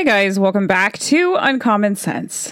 Hey guys, welcome back to Uncommon Sense.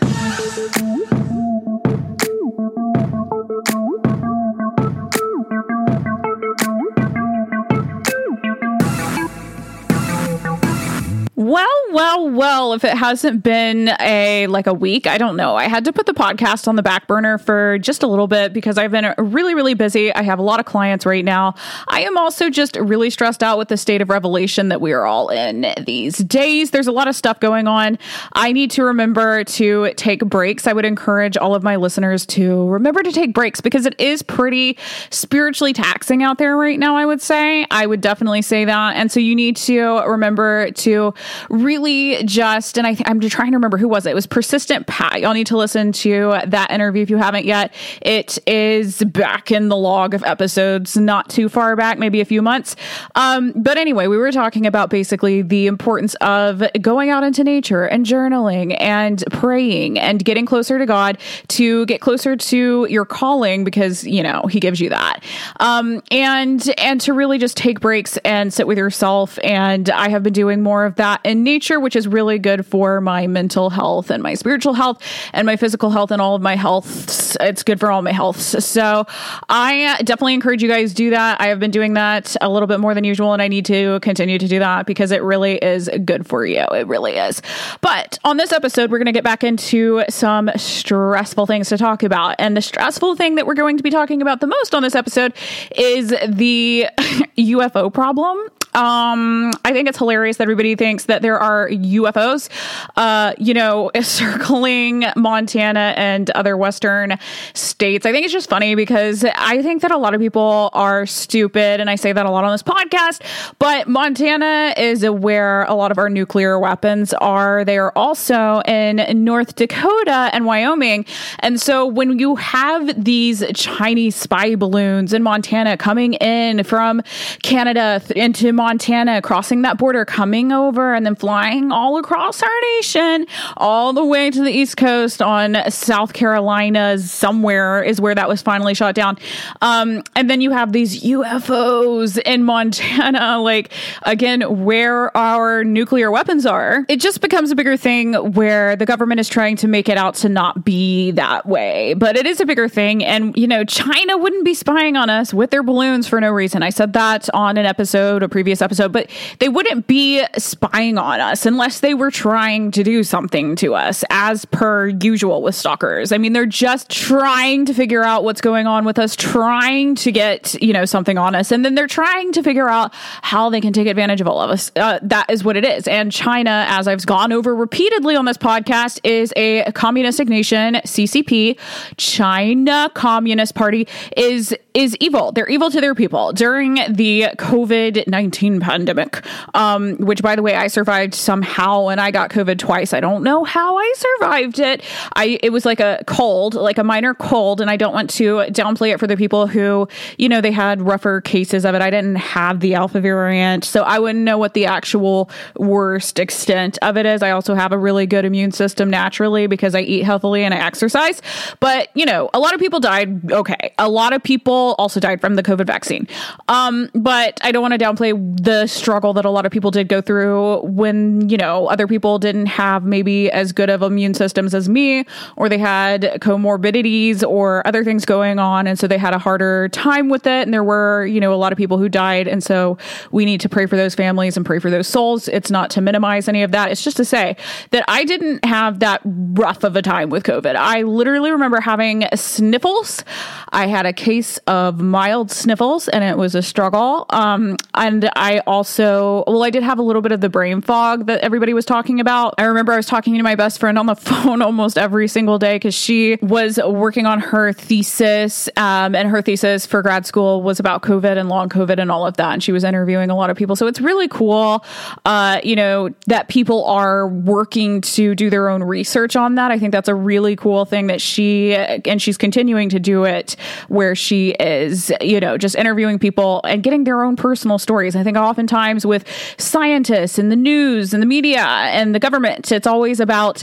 Well, well, well, if it hasn't been a like a week, I don't know. I had to put the podcast on the back burner for just a little bit because I've been really really busy. I have a lot of clients right now. I am also just really stressed out with the state of revelation that we are all in these days. There's a lot of stuff going on. I need to remember to take breaks. I would encourage all of my listeners to remember to take breaks because it is pretty spiritually taxing out there right now, I would say. I would definitely say that. And so you need to remember to really just, and I, I'm just trying to remember who was it. It was Persistent Pat. Y'all need to listen to that interview if you haven't yet. It is back in the log of episodes, not too far back, maybe a few months. Um, but anyway, we were talking about basically the importance of going out into nature and journaling and praying and getting closer to God to get closer to your calling because you know He gives you that. Um, and and to really just take breaks and sit with yourself. And I have been doing more of that in nature, which is really good for my mental health and my spiritual health and my physical health and all of my health. It's good for all my health. So I uh, definitely encourage you guys do that. I have been doing that a little bit more than usual, and I need to continue to do that because it really is good for you. It really is. But on this episode, we're going to get back into some stressful things to talk about. And the stressful thing that we're going to be talking about the most on this episode is the UFO problem um, I think it's hilarious that everybody thinks that there are UFOs, uh, you know, circling Montana and other Western states. I think it's just funny because I think that a lot of people are stupid, and I say that a lot on this podcast. But Montana is where a lot of our nuclear weapons are. They are also in North Dakota and Wyoming, and so when you have these Chinese spy balloons in Montana coming in from Canada into Montana, crossing that border, coming over, and then flying all across our nation, all the way to the East Coast on South Carolina, somewhere is where that was finally shot down. Um, and then you have these UFOs in Montana, like, again, where our nuclear weapons are. It just becomes a bigger thing where the government is trying to make it out to not be that way. But it is a bigger thing. And, you know, China wouldn't be spying on us with their balloons for no reason. I said that on an episode, a previous previous episode, but they wouldn't be spying on us unless they were trying to do something to us, as per usual with stalkers. I mean, they're just trying to figure out what's going on with us, trying to get, you know, something on us. And then they're trying to figure out how they can take advantage of all of us. Uh, that is what it is. And China, as I've gone over repeatedly on this podcast, is a communistic nation, CCP. China Communist Party is is evil. They're evil to their people. During the COVID 19 pandemic, um, which by the way, I survived somehow and I got COVID twice. I don't know how I survived it. I It was like a cold, like a minor cold, and I don't want to downplay it for the people who, you know, they had rougher cases of it. I didn't have the alpha variant, so I wouldn't know what the actual worst extent of it is. I also have a really good immune system naturally because I eat healthily and I exercise. But, you know, a lot of people died. Okay. A lot of people also died from the COVID vaccine. Um, but I don't want to downplay the struggle that a lot of people did go through when, you know, other people didn't have maybe as good of immune systems as me, or they had comorbidities or other things going on. And so they had a harder time with it. And there were, you know, a lot of people who died. And so we need to pray for those families and pray for those souls. It's not to minimize any of that. It's just to say that I didn't have that rough of a time with COVID. I literally remember having sniffles. I had a case of of mild sniffles and it was a struggle. Um, and I also, well, I did have a little bit of the brain fog that everybody was talking about. I remember I was talking to my best friend on the phone almost every single day because she was working on her thesis. Um, and her thesis for grad school was about COVID and long COVID and all of that. And she was interviewing a lot of people. So it's really cool, uh, you know, that people are working to do their own research on that. I think that's a really cool thing that she, and she's continuing to do it where she is, you know, just interviewing people and getting their own personal stories. I think oftentimes with scientists and the news and the media and the government, it's always about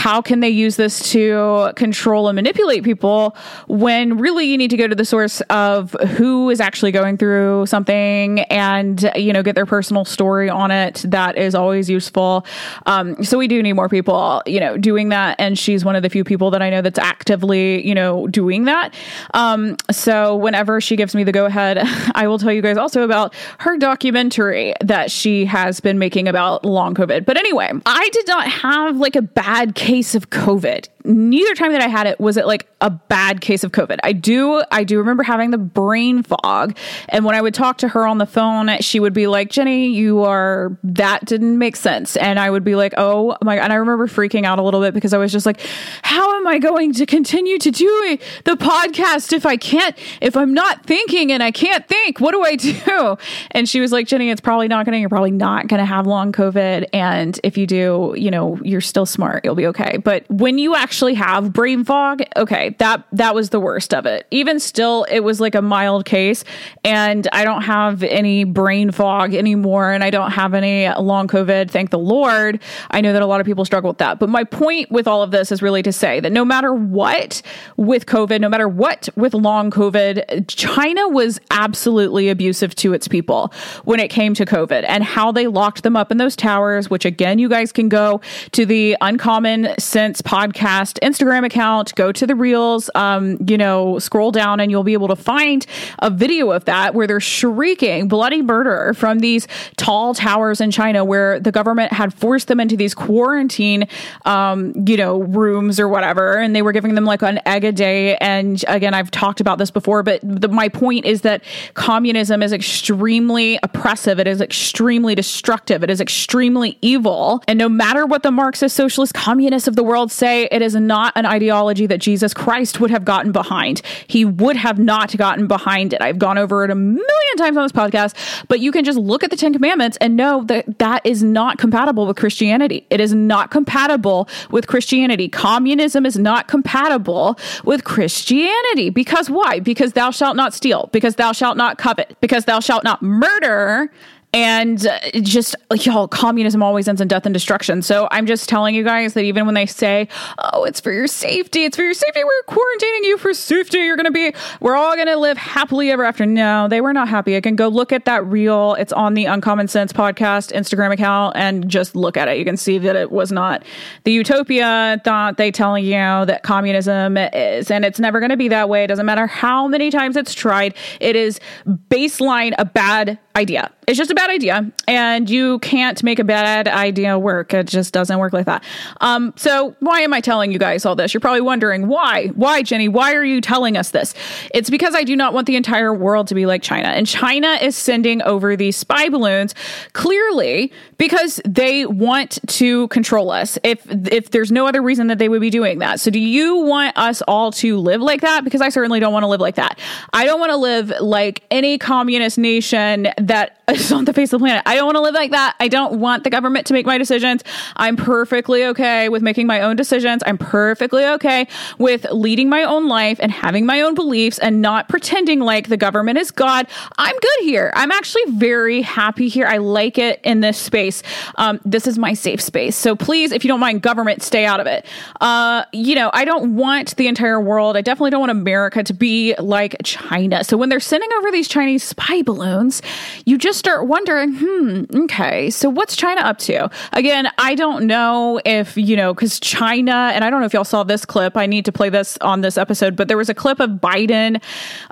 how can they use this to control and manipulate people when really you need to go to the source of who is actually going through something and, you know, get their personal story on it. That is always useful. Um, so we do need more people, you know, doing that. And she's one of the few people that I know that's actively, you know, doing that. Um, so whenever she gives me the go ahead, I will tell you guys also about her documentary that she has been making about long COVID. But anyway, I did not have like a bad case of COVID neither time that I had it was it like a bad case of COVID. I do I do remember having the brain fog, and when I would talk to her on the phone, she would be like, "Jenny, you are that didn't make sense," and I would be like, "Oh my!" And I remember freaking out a little bit because I was just like, "How am I going to continue to do the podcast if I can't if I'm not thinking and I can't think? What do I do?" And she was like, "Jenny, it's probably not going to. You're probably not going to have long COVID, and if you do, you know, you're still smart. You'll be okay. But when you actually actually have brain fog, okay, that that was the worst of it. Even still, it was like a mild case, and I don't have any brain fog anymore, and I don't have any long COVID. Thank the Lord. I know that a lot of people struggle with that. But my point with all of this is really to say that no matter what with COVID, no matter what with long COVID, China was absolutely abusive to its people when it came to COVID and how they locked them up in those towers, which again, you guys can go to the Uncommon Sense podcast podcast Instagram account, go to the reels, um, you know, scroll down and you'll be able to find a video of that where they're shrieking bloody murder from these tall towers in China where the government had forced them into these quarantine, um, you know, rooms or whatever. And they were giving them like an egg a day. And again, I've talked about this before, but the, my point is that communism is extremely oppressive. It is extremely destructive. It is extremely evil. And no matter what the Marxist, socialist, communists of the world say, it is is not an ideology that Jesus Christ would have gotten behind. He would have not gotten behind it. I've gone over it a million times on this podcast, but you can just look at the Ten Commandments and know that that is not compatible with Christianity. It is not compatible with Christianity. Communism is not compatible with Christianity. Because why? Because thou shalt not steal, because thou shalt not covet, because thou shalt not murder and uh, just y'all communism always ends in death and destruction. So i'm just telling you guys that even when they say oh it's for your safety it's for your safety we're quarantining you for safety you're gonna be we're all gonna live happily ever after. No they were not happy. I can go look at that reel. It's on the uncommon sense podcast instagram account and just look at it. You can see that it was not the utopia thought they tell you that communism is and it's never gonna be that way. It doesn't matter how many times it's tried. It is baseline a bad idea. It's just a bad idea, and you can't make a bad idea work. It just doesn't work like that. Um, so why am I telling you guys all this? You're probably wondering why. Why, Jenny? Why are you telling us this? It's because I do not want the entire world to be like China, and China is sending over these spy balloons clearly because they want to control us. If if there's no other reason that they would be doing that, so do you want us all to live like that? Because I certainly don't want to live like that. I don't want to live like any communist nation that is on the face of the planet. I don't want to live like that. I don't want the government to make my decisions. I'm perfectly okay with making my own decisions. I'm perfectly okay with leading my own life and having my own beliefs and not pretending like the government is God. I'm good here. I'm actually very happy here. I like it in this space. Um, this is my safe space. So please, if you don't mind, government, stay out of it. Uh, you know, I don't want the entire world. I definitely don't want America to be like China. So when they're sending over these Chinese spy balloons, you just start wondering, hmm, okay, so what's China up to? Again, I don't know if, you know, because China, and I don't know if y'all saw this clip. I need to play this on this episode, but there was a clip of Biden.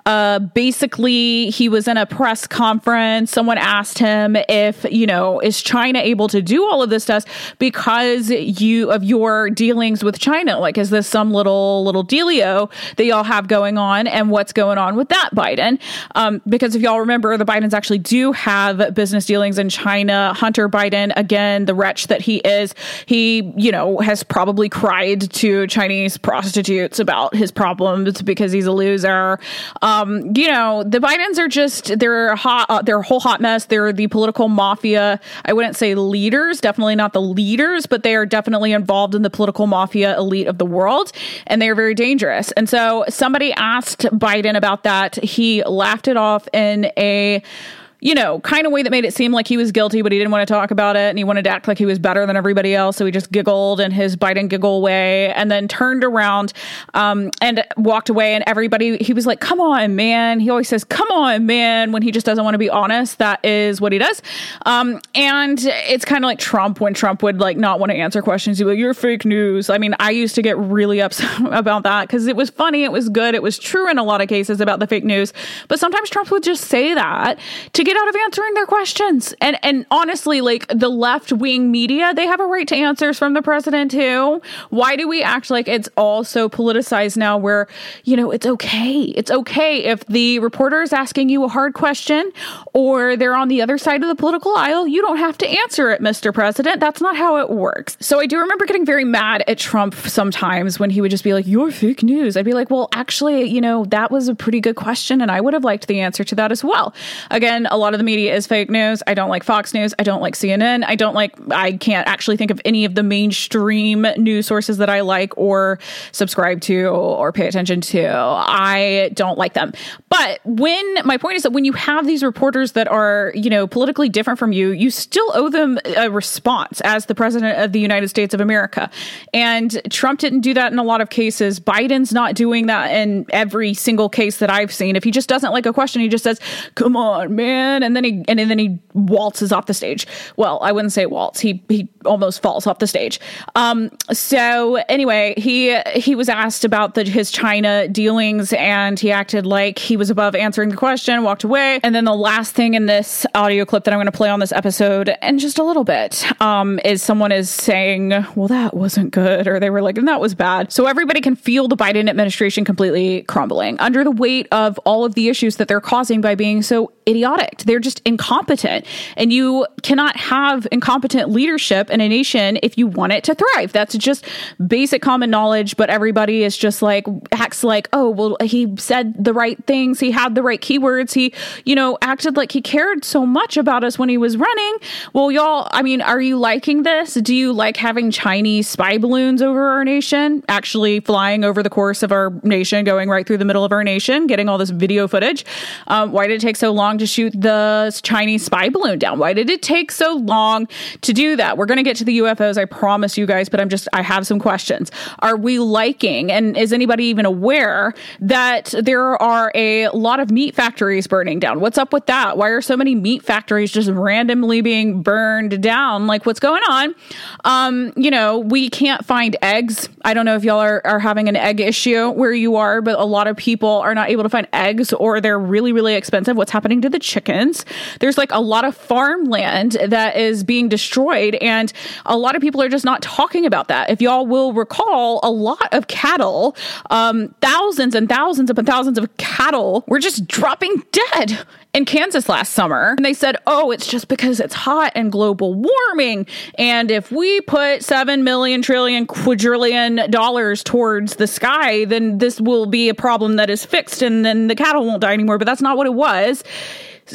Uh, basically, he was in a press conference. Someone asked him if, you know, is China able to do all of this stuff because you of your dealings with China? Like, is this some little little dealio that y'all have going on, and what's going on with that, Biden? Um, because if y'all remember, the Bidens actually do have have business dealings in China. Hunter Biden, again, the wretch that he is, he, you know, has probably cried to Chinese prostitutes about his problems because he's a loser. Um, you know, the Bidens are just, they're hot, uh, they're a whole hot mess. They're the political mafia. I wouldn't say leaders, definitely not the leaders, but they are definitely involved in the political mafia elite of the world, and they are very dangerous. And so somebody asked Biden about that. He laughed it off in a you know, kind of way that made it seem like he was guilty, but he didn't want to talk about it and he wanted to act like he was better than everybody else. So he just giggled in his bite and giggle way and then turned around um, and walked away. And everybody, he was like, come on, man. He always says, come on, man, when he just doesn't want to be honest. That is what he does. Um, and it's kind of like Trump when Trump would like not want to answer questions. He'd be like, you're fake news. I mean, I used to get really upset about that because it was funny, it was good, it was true in a lot of cases about the fake news. But sometimes Trump would just say that to get out of answering their questions. And and honestly, like the left wing media, they have a right to answers from the president too. Why do we act like it's all so politicized now where, you know, it's okay. It's okay if the reporter is asking you a hard question or they're on the other side of the political aisle, you don't have to answer it, Mr. President. That's not how it works. So I do remember getting very mad at Trump sometimes when he would just be like, You're fake news. I'd be like, Well, actually, you know, that was a pretty good question and I would have liked the answer to that as well. Again, a lot of the media is fake news. I don't like Fox News. I don't like CNN. I don't like, I can't actually think of any of the mainstream news sources that I like or subscribe to or pay attention to. I don't like them. But when, my point is that when you have these reporters that are, you know, politically different from you, you still owe them a response as the president of the United States of America. And Trump didn't do that in a lot of cases. Biden's not doing that in every single case that I've seen. If he just doesn't like a question, he just says, come on, man. And then he, and then he waltzes off the stage. Well, I wouldn't say waltz. He, he almost falls off the stage. Um, so anyway, he, he was asked about the, his China dealings and he acted like he was above answering the question, walked away. And then the last thing in this audio clip that I'm going to play on this episode in just a little bit um, is someone is saying, well, that wasn't good. Or they were like, and that was bad. So everybody can feel the Biden administration completely crumbling under the weight of all of the issues that they're causing by being so idiotic. They're just incompetent. And you cannot have incompetent leadership in a nation if you want it to thrive. That's just basic common knowledge, but everybody is just like, acts like, oh, well, he said the right things. He had the right keywords. He, you know, acted like he cared so much about us when he was running. Well, y'all, I mean, are you liking this? Do you like having Chinese spy balloons over our nation, actually flying over the course of our nation, going right through the middle of our nation, getting all this video footage? Um, why did it take so long to shoot the Chinese spy balloon down? Why did it take so long to do that? We're going to get to the UFOs, I promise you guys, but I'm just, I have some questions. Are we liking, and is anybody even aware that there are a lot of meat factories burning down? What's up with that? Why are so many meat factories just randomly being burned down? Like, what's going on? Um, you know, we can't find eggs. I don't know if y'all are, are having an egg issue where you are, but a lot of people are not able to find eggs or they're really, really expensive. What's happening to the chickens? There's like a lot of farmland that is being destroyed, and a lot of people are just not talking about that. If y'all will recall, a lot of cattle, um, thousands and thousands upon thousands of cattle were just dropping dead in Kansas last summer. And they said, oh, it's just because it's hot and global warming. And if we put 7 million trillion quadrillion dollars towards the sky, then this will be a problem that is fixed and then the cattle won't die anymore. But that's not what it was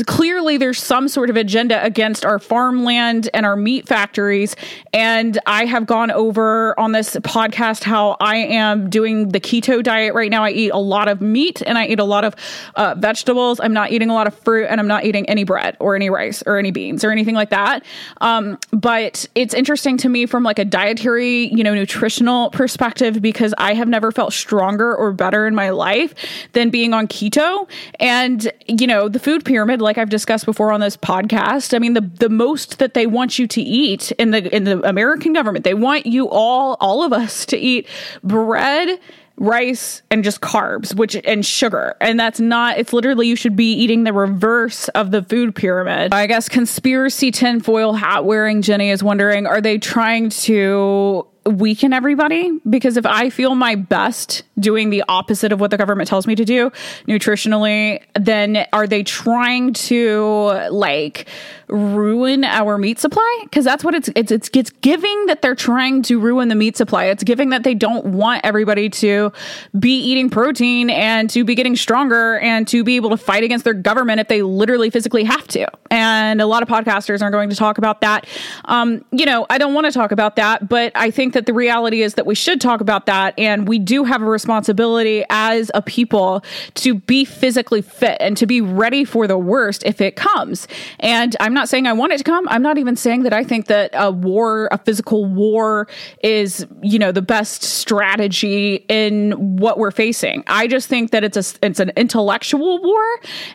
clearly there's some sort of agenda against our farmland and our meat factories. And I have gone over on this podcast how I am doing the keto diet right now. I eat a lot of meat and I eat a lot of uh, vegetables. I'm not eating a lot of fruit and I'm not eating any bread or any rice or any beans or anything like that. Um, but it's interesting to me from like a dietary, you know, nutritional perspective because I have never felt stronger or better in my life than being on keto. And, you know, the food pyramid like I've discussed before on this podcast. I mean, the the most that they want you to eat in the in the American government, they want you all all of us to eat bread rice and just carbs which and sugar and that's not it's literally you should be eating the reverse of the food pyramid i guess conspiracy tinfoil hat wearing jenny is wondering are they trying to weaken everybody because if I feel my best doing the opposite of what the government tells me to do nutritionally, then are they trying to like ruin our meat supply? Because that's what it's it's it's it's giving that they're trying to ruin the meat supply. It's giving that they don't want everybody to be eating protein and to be getting stronger and to be able to fight against their government if they literally physically have to. And a lot of podcasters are going to talk about that. Um, you know, I don't want to talk about that, but I think that the reality is that we should talk about that. And we do have a responsibility as a people to be physically fit and to be ready for the worst if it comes. And I'm not saying I want it to come. I'm not even saying that I think that a war, a physical war, is, you know, the best strategy in what we're facing. I just think that it's a it's an intellectual war,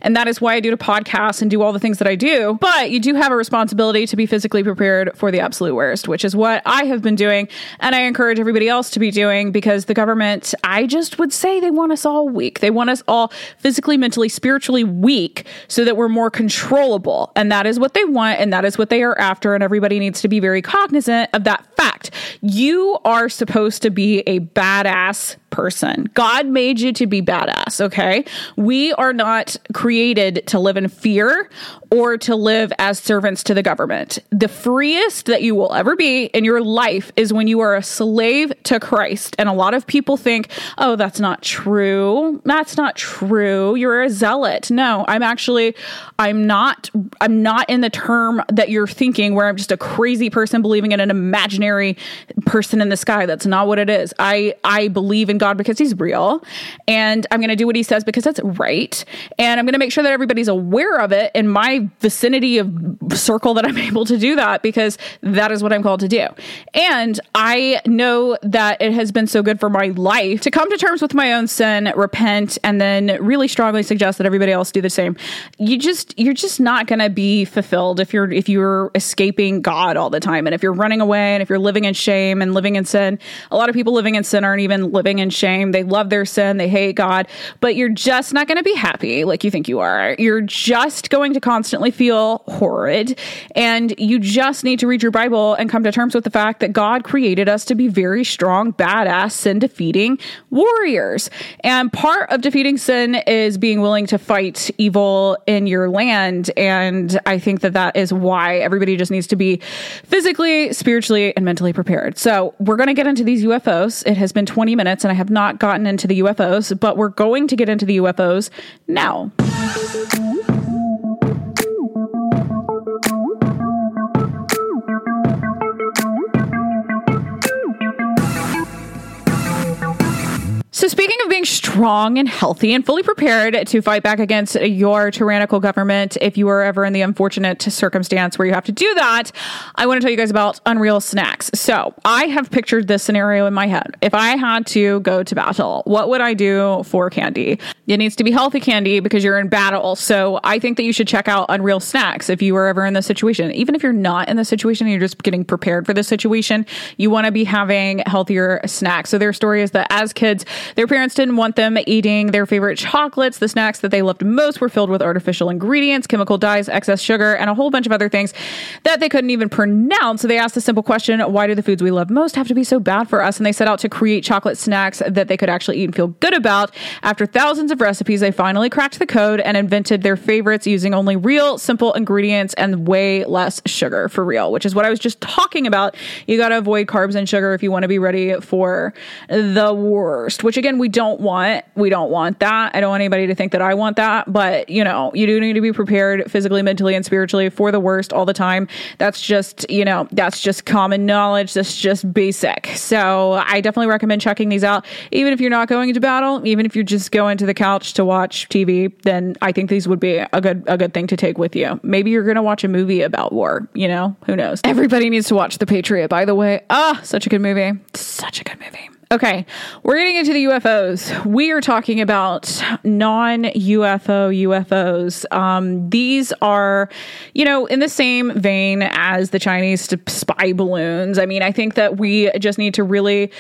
and that is why I do the podcast and do all the things that I do. But you do have a responsibility to be physically prepared for the absolute worst, which is what I have been doing, and I encourage everybody else to be doing because the government, I just would say they want us all weak. They want us all physically, mentally, spiritually weak so that we're more controllable. And that is what they want and that is what they are after and everybody needs to be very cognizant of that fact. You are supposed to be a badass person. God made you to be badass, okay? We are not created to live in fear or to live as servants to the government. The freest that you will ever be in your life is when you are a slave to Christ. And a lot of people think, oh, that's not true. That's not true. You're a zealot. No, I'm actually, I'm not, I'm not in the term that you're thinking where I'm just a crazy person believing in an imaginary person in the sky. That's not what it is. I, I believe in God because he's real. And I'm going to do what he says because that's right. And I'm going to make sure that everybody's aware of it in my vicinity of circle that I'm able to do that because that is what I'm called to do. And I know that it has been so good for my life to come to terms with my own sin, repent, and then really strongly suggest that everybody else do the same. You just you're just not going to be fulfilled if you're if you're escaping God all the time and if you're running away and if you're living in shame and living in sin. A lot of people living in sin aren't even living in shame. They love their sin, they hate God, but you're just not going to be happy like you think you are. You're just going to constantly feel horrid. And you just need to read your Bible and come to terms with the fact that God created us to be very strong, badass, sin defeating warriors. And part of defeating sin is being willing to fight evil in your land. And I think that that is why everybody just needs to be physically, spiritually, and mentally prepared. So we're going to get into these UFOs. It has been 20 minutes and I have not gotten into the UFOs, but we're going to get into the UFOs now. So, speaking of being strong and healthy and fully prepared to fight back against your tyrannical government, if you are ever in the unfortunate circumstance where you have to do that, I want to tell you guys about Unreal Snacks. So, I have pictured this scenario in my head. If I had to go to battle, what would I do for candy? It needs to be healthy candy because you're in battle. So, I think that you should check out Unreal Snacks if you were ever in this situation. Even if you're not in the situation, you're just getting prepared for this situation, you want to be having healthier snacks. So, their story is that as kids, their parents didn't want them eating their favorite chocolates. The snacks that they loved most were filled with artificial ingredients, chemical dyes, excess sugar, and a whole bunch of other things that they couldn't even pronounce. So they asked the simple question why do the foods we love most have to be so bad for us? And they set out to create chocolate snacks that they could actually eat and feel good about. After thousands of recipes, they finally cracked the code and invented their favorites using only real, simple ingredients and way less sugar for real, which is what I was just talking about. You got to avoid carbs and sugar if you want to be ready for the worst, which again, we don't want. We don't want that. I don't want anybody to think that I want that, but you know, you do need to be prepared physically, mentally, and spiritually for the worst all the time. That's just, you know, that's just common knowledge. That's just basic. So I definitely recommend checking these out. Even if you're not going into battle, even if you're just going to the couch to watch TV, then I think these would be a good a good thing to take with you. Maybe you're gonna watch a movie about war, you know? Who knows? Everybody needs to watch The Patriot, by the way. Ah, such a good movie. Such a good movie. Okay, we're getting into the UFOs. We are talking about non UFO UFOs. Um, these are, you know, in the same vein as the Chinese spy balloons. I mean, I think that we just need to really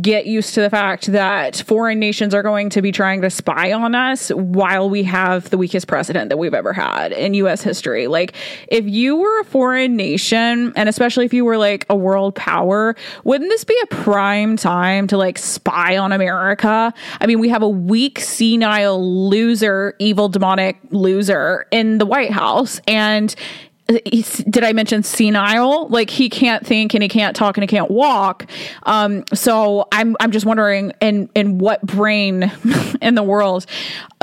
get used to the fact that foreign nations are going to be trying to spy on us while we have the weakest president that we've ever had in US history. Like, if you were a foreign nation, and especially if you were like a world power, wouldn't this be a prime time to like spy on America. I mean, we have a weak, senile loser, evil, demonic loser in the White House. And did I mention senile? Like he can't think and he can't talk and he can't walk. Um, so I'm I'm just wondering in in what brain in the world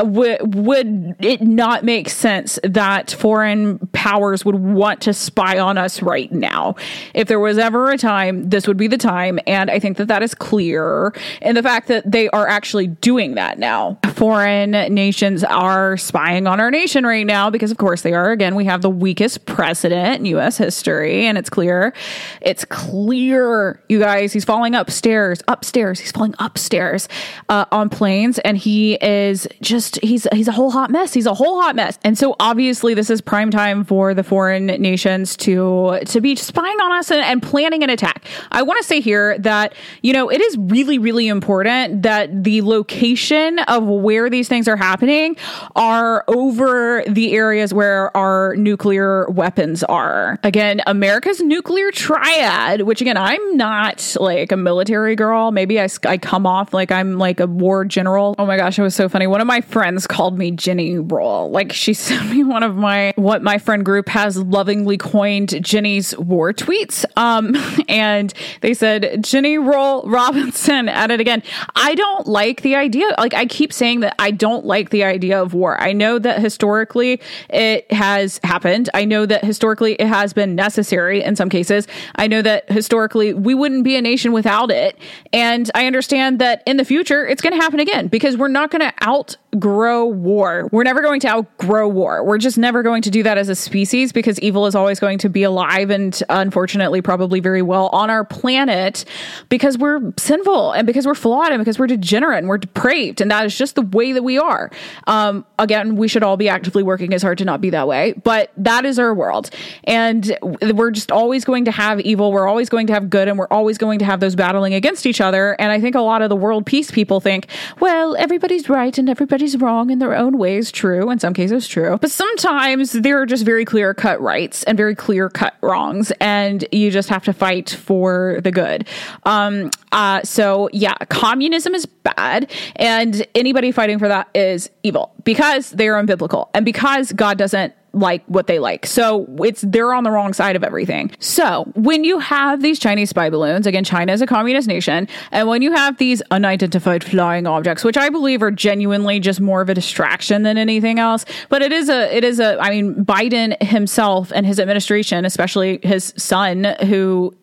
would would it not make sense that foreign powers would want to spy on us right now? If there was ever a time, this would be the time, and I think that that is clear. And the fact that they are actually doing that now, foreign nations are spying on our nation right now because, of course, they are. Again, we have the weakest president in U.S. history, and it's clear. It's clear, you guys. He's falling upstairs, upstairs. He's falling upstairs uh, on planes, and he is just just he's he's a whole hot mess. He's a whole hot mess. And so obviously this is prime time for the foreign nations to to be spying on us and, and planning an attack. I want to say here that you know it is really really important that the location of where these things are happening are over the areas where our nuclear weapons are. Again, America's nuclear triad, which again I'm not like a military girl. Maybe I I come off like I'm like a war general. Oh my gosh, it was so funny. One of my friends called me Jenny Roll. Like she sent me one of my what my friend group has lovingly coined Jenny's war tweets. Um, and they said Jenny Roll Robinson at it again. I don't like the idea. Like I keep saying that I don't like the idea of war. I know that historically it has happened. I know that historically it has been necessary in some cases. I know that historically we wouldn't be a nation without it. And I understand that in the future it's going to happen again because we're not going to out outgrow war. We're never going to outgrow war. We're just never going to do that as a species because evil is always going to be alive and unfortunately probably very well on our planet because we're sinful and because we're flawed and because we're degenerate and we're depraved. And that is just the way that we are. Um, again, we should all be actively working as hard to not be that way, but that is our world. And we're just always going to have evil. We're always going to have good and we're always going to have those battling against each other. And I think a lot of the world peace people think, well, everybody's right and everybody everybody's wrong in their own ways, true, in some cases, true. But sometimes there are just very clear cut rights and very clear cut wrongs, and you just have to fight for the good. Um, uh, so, yeah, communism is bad, and anybody fighting for that is evil because they are unbiblical and because God doesn't like what they like. So it's they're on the wrong side of everything. So when you have these Chinese spy balloons, again, China is a communist nation, and when you have these unidentified flying objects, which I believe are genuinely just more of a distraction than anything else, but it is a it is a I mean Biden himself and his administration, especially his son who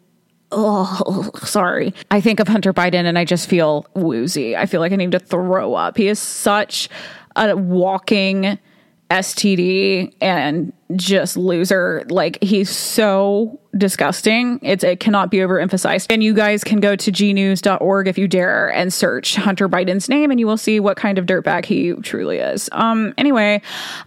Oh, sorry. I think of Hunter Biden and I just feel woozy. I feel like I need to throw up. He is such a walking STD and just loser. Like he's so disgusting. It's it cannot be overemphasized. And you guys can go to gnews.org if you dare and search Hunter Biden's name and you will see what kind of dirtbag he truly is. Um anyway,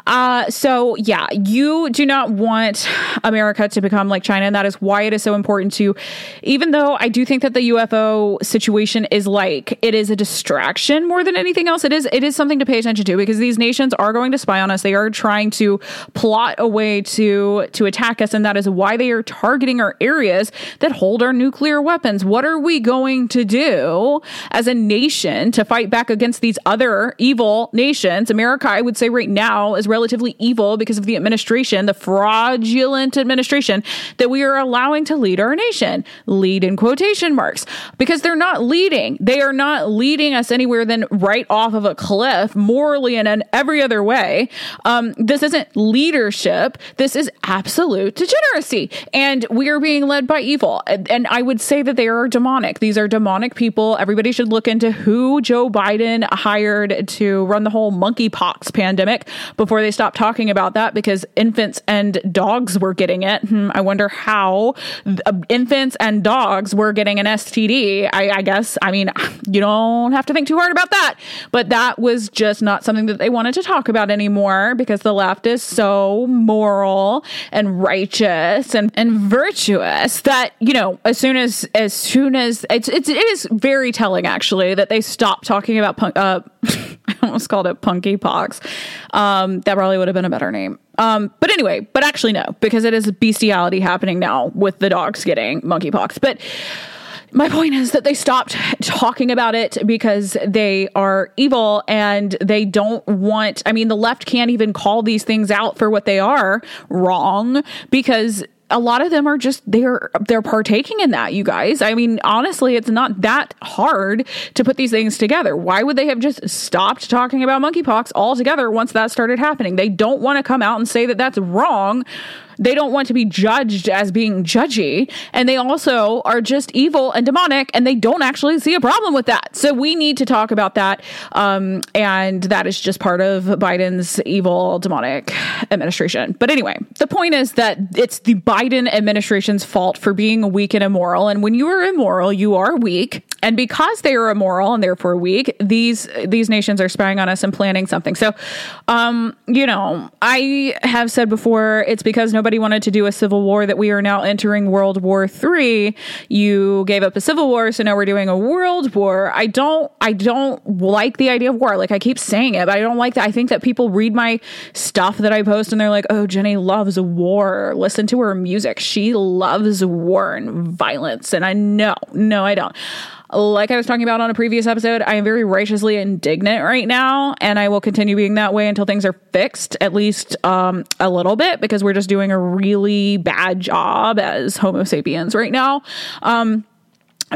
uh so yeah, you do not want America to become like China and that is why it is so important to even though I do think that the UFO situation is like it is a distraction more than anything else. It is it is something to pay attention to because these nations are going to spy on us. They are trying to plot a way to to attack us and that is why they are targeting our areas that hold our nuclear weapons. What are we going to do as a nation to fight back against these other evil nations? America i would say right now is relatively evil because of the administration the fraudulent administration that we are allowing to lead our nation. Lead in quotation marks. Because they're not leading. They are not leading us anywhere than right off of a cliff morally and in every other way. Um, this isn't leadership this is absolute degeneracy. And we are being led by evil. And, and I would say that they are demonic. These are demonic people. Everybody should look into who Joe Biden hired to run the whole monkeypox pandemic before they stop talking about that because infants and dogs were getting it. Hmm, I wonder how uh, infants and dogs were getting an STD. I, I guess, I mean, you don't have to think too hard about that. But that was just not something that they wanted to talk about anymore because the left is so moral and righteous and, and virtuous that, you know, as soon as, as soon as it's, it's, it is very telling actually that they stop talking about punk, uh, I almost called it punky pox. Um, that probably would have been a better name. Um, but anyway, but actually no, because it is bestiality happening now with the dogs getting monkeypox. But my point is that they stopped talking about it because they are evil and they don't want, I mean, the left can't even call these things out for what they are wrong because a lot of them are just they're they're partaking in that you guys. I mean honestly it's not that hard to put these things together. Why would they have just stopped talking about monkeypox altogether once that started happening? They don't want to come out and say that that's wrong they don't want to be judged as being judgy. And they also are just evil and demonic and they don't actually see a problem with that. So we need to talk about that. Um, and that is just part of Biden's evil, demonic administration. But anyway, the point is that it's the Biden administration's fault for being weak and immoral. And when you are immoral, you are weak. And because they are immoral and therefore weak, these these nations are spying on us and planning something. So, um, you know, I have said before, it's because nobody wanted to do a civil war that we are now entering World War Three. You gave up a civil war, so now we're doing a world war. I don't, I don't like the idea of war. Like I keep saying it, but I don't like that. I think that people read my stuff that I post and they're like, "Oh, Jenny loves war. Listen to her music. She loves war and violence." And I know, no, I don't like I was talking about on a previous episode, I am very righteously indignant right now, and I will continue being that way until things are fixed, at least um, a little bit, because we're just doing a really bad job as Homo sapiens right now. Um,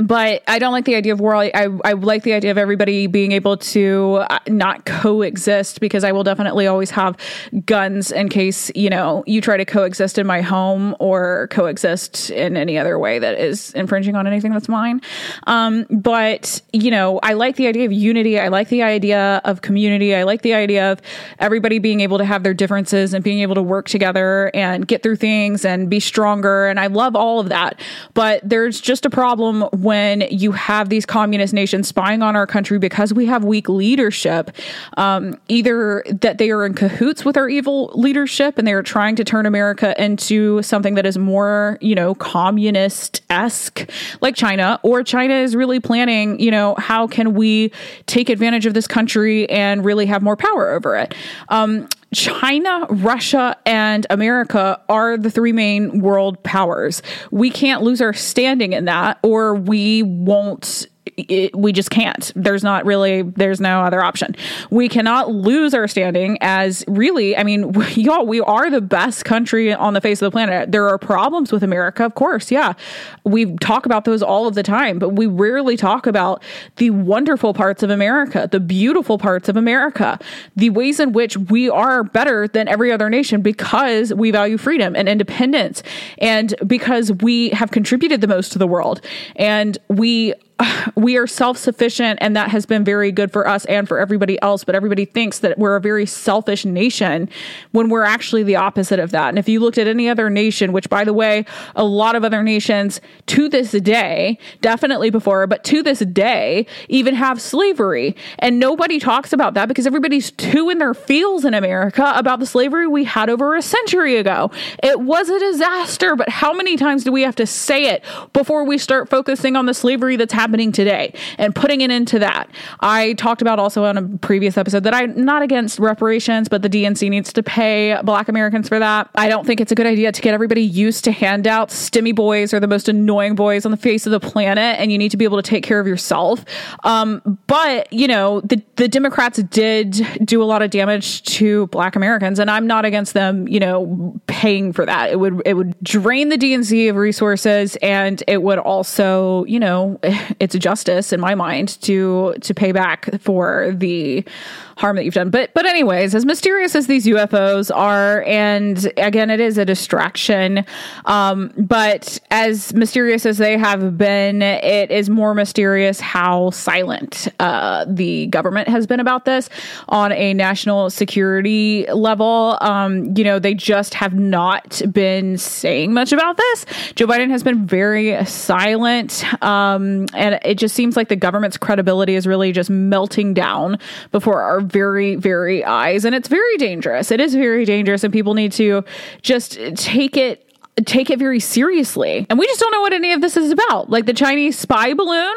but I don't like the idea of war. I, I like the idea of everybody being able to uh, not coexist because I will definitely always have guns in case, you know, you try to coexist in my home or coexist in any other way that is infringing on anything that's mine. Um, but, you know, I like the idea of unity. I like the idea of community. I like the idea of everybody being able to have their differences and being able to work together and get through things and be stronger. And I love all of that. But there's just a problem when you have these communist nations spying on our country because we have weak leadership, um, either that they are in cahoots with our evil leadership and they are trying to turn America into something that is more, you know, communist esque like China, or China is really planning, you know, how can we take advantage of this country and really have more power over it? Um, China, Russia, and America are the three main world powers. We can't lose our standing in that, or we won't it, we just can't. There's not really, there's no other option. We cannot lose our standing as really, I mean, y'all, we are the best country on the face of the planet. There are problems with America, of course. Yeah. We talk about those all of the time, but we rarely talk about the wonderful parts of America, the beautiful parts of America, the ways in which we are better than every other nation because we value freedom and independence and because we have contributed the most to the world and we we are self sufficient, and that has been very good for us and for everybody else. But everybody thinks that we're a very selfish nation when we're actually the opposite of that. And if you looked at any other nation, which by the way, a lot of other nations to this day, definitely before, but to this day, even have slavery. And nobody talks about that because everybody's too in their feels in America about the slavery we had over a century ago. It was a disaster, but how many times do we have to say it before we start focusing on the slavery that's happening? Happening today and putting it into that. I talked about also on a previous episode that I'm not against reparations, but the DNC needs to pay black Americans for that. I don't think it's a good idea to get everybody used to handouts. Stimmy boys are the most annoying boys on the face of the planet, and you need to be able to take care of yourself. Um, but, you know, the, the Democrats did do a lot of damage to black Americans, and I'm not against them, you know, paying for that. It would it would drain the DNC of resources and it would also, you know, it's justice in my mind to to pay back for the harm that you've done. But but anyways, as mysterious as these UFOs are, and again, it is a distraction. Um, but as mysterious as they have been, it is more mysterious how silent uh, the government has been about this on a national security level. Um, you know, they just have not been saying much about this. Joe Biden has been very silent, um, and it just seems like the government's credibility is really just melting down before our very, very eyes. And it's very dangerous. It is very dangerous. And people need to just take it take it very seriously. And we just don't know what any of this is about. Like the Chinese spy balloon.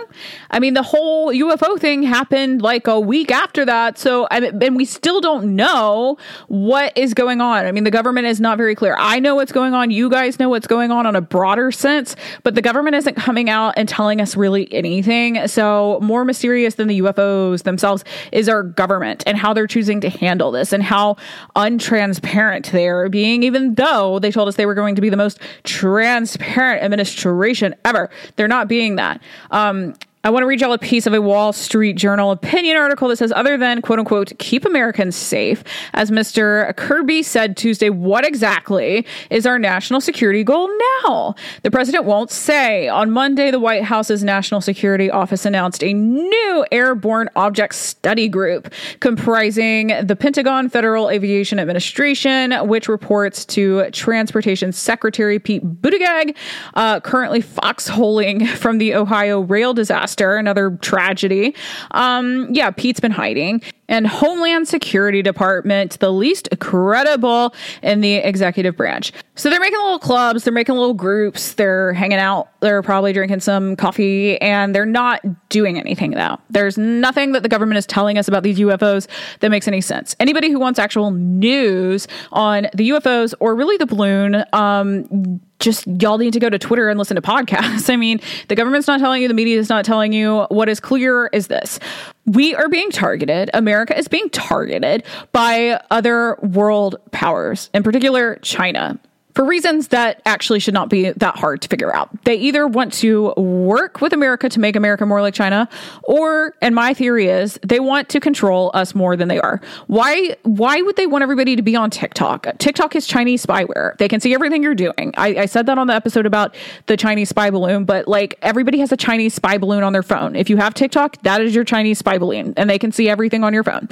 I mean, the whole UFO thing happened like a week after that. So, and we still don't know what is going on. I mean, the government is not very clear. I know what's going on. You guys know what's going on on a broader sense, but the government isn't coming out and telling us really anything. So, more mysterious than the UFOs themselves is our government and how they're choosing to handle this and how untransparent they're being, even though they told us they were going to be the most most transparent administration ever. They're not being that. Um, I want to read y'all a piece of a Wall Street Journal opinion article that says, other than quote unquote, keep Americans safe, as Mr. Kirby said Tuesday, what exactly is our national security goal now? The president won't say. On Monday, the White House's National Security Office announced a new airborne object study group comprising the Pentagon Federal Aviation Administration, which reports to Transportation Secretary Pete Buttigieg, uh, currently foxholing from the Ohio rail disaster disaster, another tragedy. Um, yeah, Pete's been hiding. And Homeland Security Department, the least credible in the executive branch. So they're making little clubs, they're making little groups, they're hanging out, they're probably drinking some coffee, and they're not doing anything though. There's nothing that the government is telling us about these UFOs that makes any sense. Anybody who wants actual news on the UFOs or really the balloon, um, just y'all need to go to Twitter and listen to podcasts. I mean, the government's not telling you, the media is not telling you. What is clear is this we are being targeted. America is being targeted by other world powers, in particular, China for reasons that actually should not be that hard to figure out. They either want to work with America to make America more like China, or, and my theory is, they want to control us more than they are. Why? Why would they want everybody to be on TikTok? TikTok is Chinese spyware. They can see everything you're doing. I, I said that on the episode about the Chinese spy balloon, but like everybody has a Chinese spy balloon on their phone. If you have TikTok, that is your Chinese spy balloon, and they can see everything on your phone.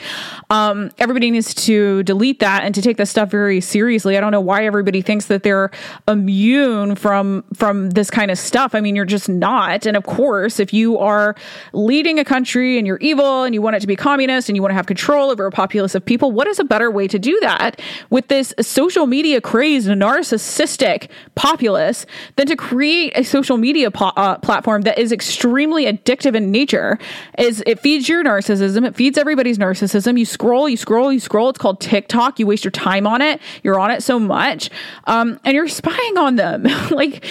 Um, everybody needs to delete that and to take this stuff very seriously. I don't know why everybody thinks that they're immune from from this kind of stuff. I mean, you're just not. And of course, if you are leading a country and you're evil and you want it to be communist and you want to have control over a populace of people, what is a better way to do that with this social media crazed narcissistic populace than to create a social media po- uh, platform that is extremely addictive in nature? Is it feeds your narcissism, it feeds everybody's narcissism. You scroll, you scroll, you scroll. It's called TikTok. You waste your time on it. You're on it so much. Um, um, and you're spying on them. like,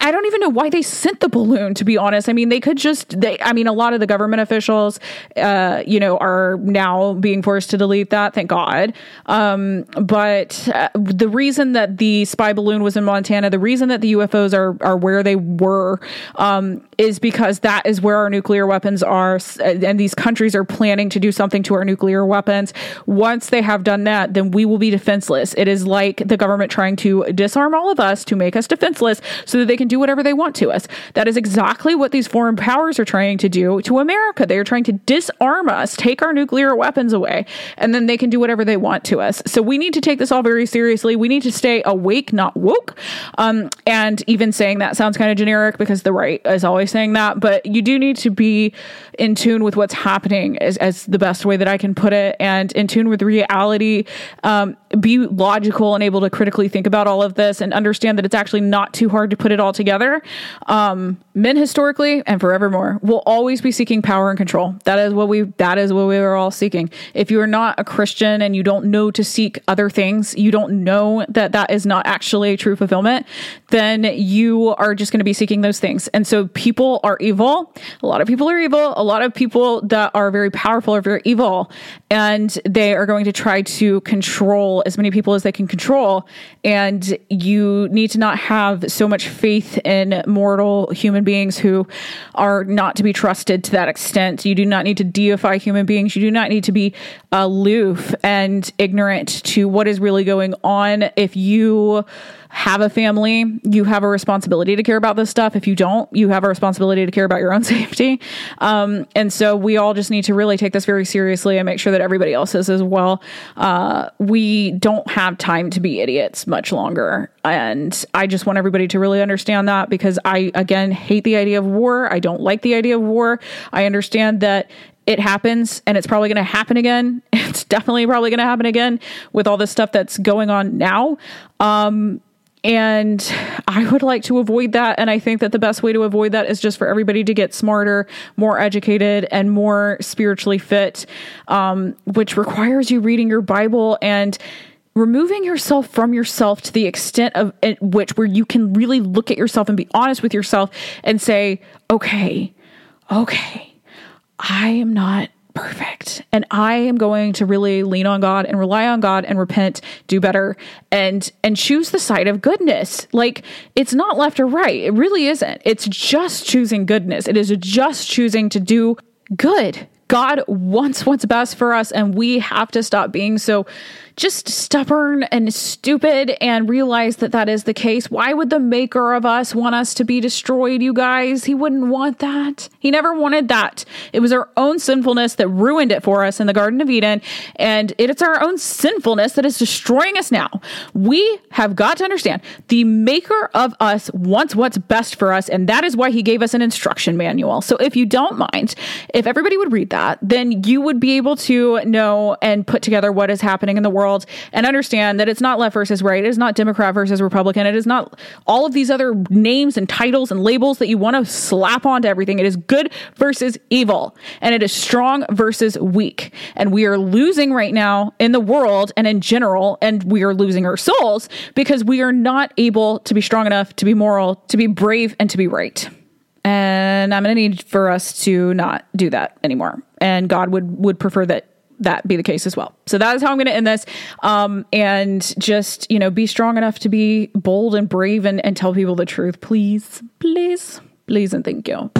I don't even know why they sent the balloon, to be honest. I mean, they could just, they, I mean, a lot of the government officials, uh, you know, are now being forced to delete that, thank God. Um, but uh, the reason that the spy balloon was in Montana, the reason that the UFOs are, are where they were, um, is because that is where our nuclear weapons are. And these countries are planning to do something to our nuclear weapons. Once they have done that, then we will be defenseless. It is like the government trying to disarm all of us to make us defenseless so that they can do whatever they want to us. That is exactly what these foreign powers are trying to do to America. They are trying to disarm us, take our nuclear weapons away, and then they can do whatever they want to us. So we need to take this all very seriously. We need to stay awake, not woke. Um, and even saying that sounds kind of generic because the right is always saying that, but you do need to be in tune with what's happening as, as the best way that I can put it and in tune with reality. Um, be logical and able to critically think about all of this and understand that it's actually not too hard to put it all together. Um, men historically and forevermore will always be seeking power and control. That is what we that is what we are all seeking. If you are not a Christian and you don't know to seek other things, you don't know that that is not actually true fulfillment, then you are just going to be seeking those things. And so people are evil. A lot of people are evil. A lot of people that are very powerful are very evil and they are going to try to control as many people as they can control and you need to not have so much faith in mortal human beings who are not to be trusted to that extent. You do not need to deify human beings. You do not need to be aloof and ignorant to what is really going on. If you have a family, you have a responsibility to care about this stuff. If you don't, you have a responsibility to care about your own safety. Um, and so we all just need to really take this very seriously and make sure that everybody else is as well. Uh, we don't have time to be idiots much longer. And I just want everybody to really understand that because I, again, hate the idea of war. I don't like the idea of war. I understand that it happens and it's probably going to happen again. It's definitely probably going to happen again with all this stuff that's going on now. Um, And I would like to avoid that. And I think that the best way to avoid that is just for everybody to get smarter, more educated, and more spiritually fit, um, which requires you reading your Bible and removing yourself from yourself to the extent of which where you can really look at yourself and be honest with yourself and say, okay, okay, I am not perfect. And i am going to really lean on god and rely on god and repent do better and and choose the side of goodness. Like it's not left or right. It really isn't. It's just choosing goodness. It is just choosing to do good. God wants what's best for us and we have to stop being so just stubborn and stupid and realize that that is the case. Why would the maker of us want us to be destroyed, you guys? He wouldn't want that. He never wanted that. It was our own sinfulness that ruined it for us in the Garden of Eden. And it's our own sinfulness that is destroying us now. We have got to understand the maker of us wants what's best for us. And that is why he gave us an instruction manual. So if you don't mind, if everybody would read that, then you would be able to know and put together what is happening in the world world and understand that it's not left versus right. It is not Democrat versus Republican. It is not all of these other names and titles and labels that you want to slap onto everything. It is good versus evil and it is strong versus weak. And we are losing right now in the world and in general, and we are losing our souls because we are not able to be strong enough to be moral, to be brave, and to be right. And I'm going to need for us to not do that anymore. And God would would prefer that that be the case as well. So that is how I'm going to end this. Um, and just, you know, be strong enough to be bold and brave and, and tell people the truth. Please, please, please, and thank you.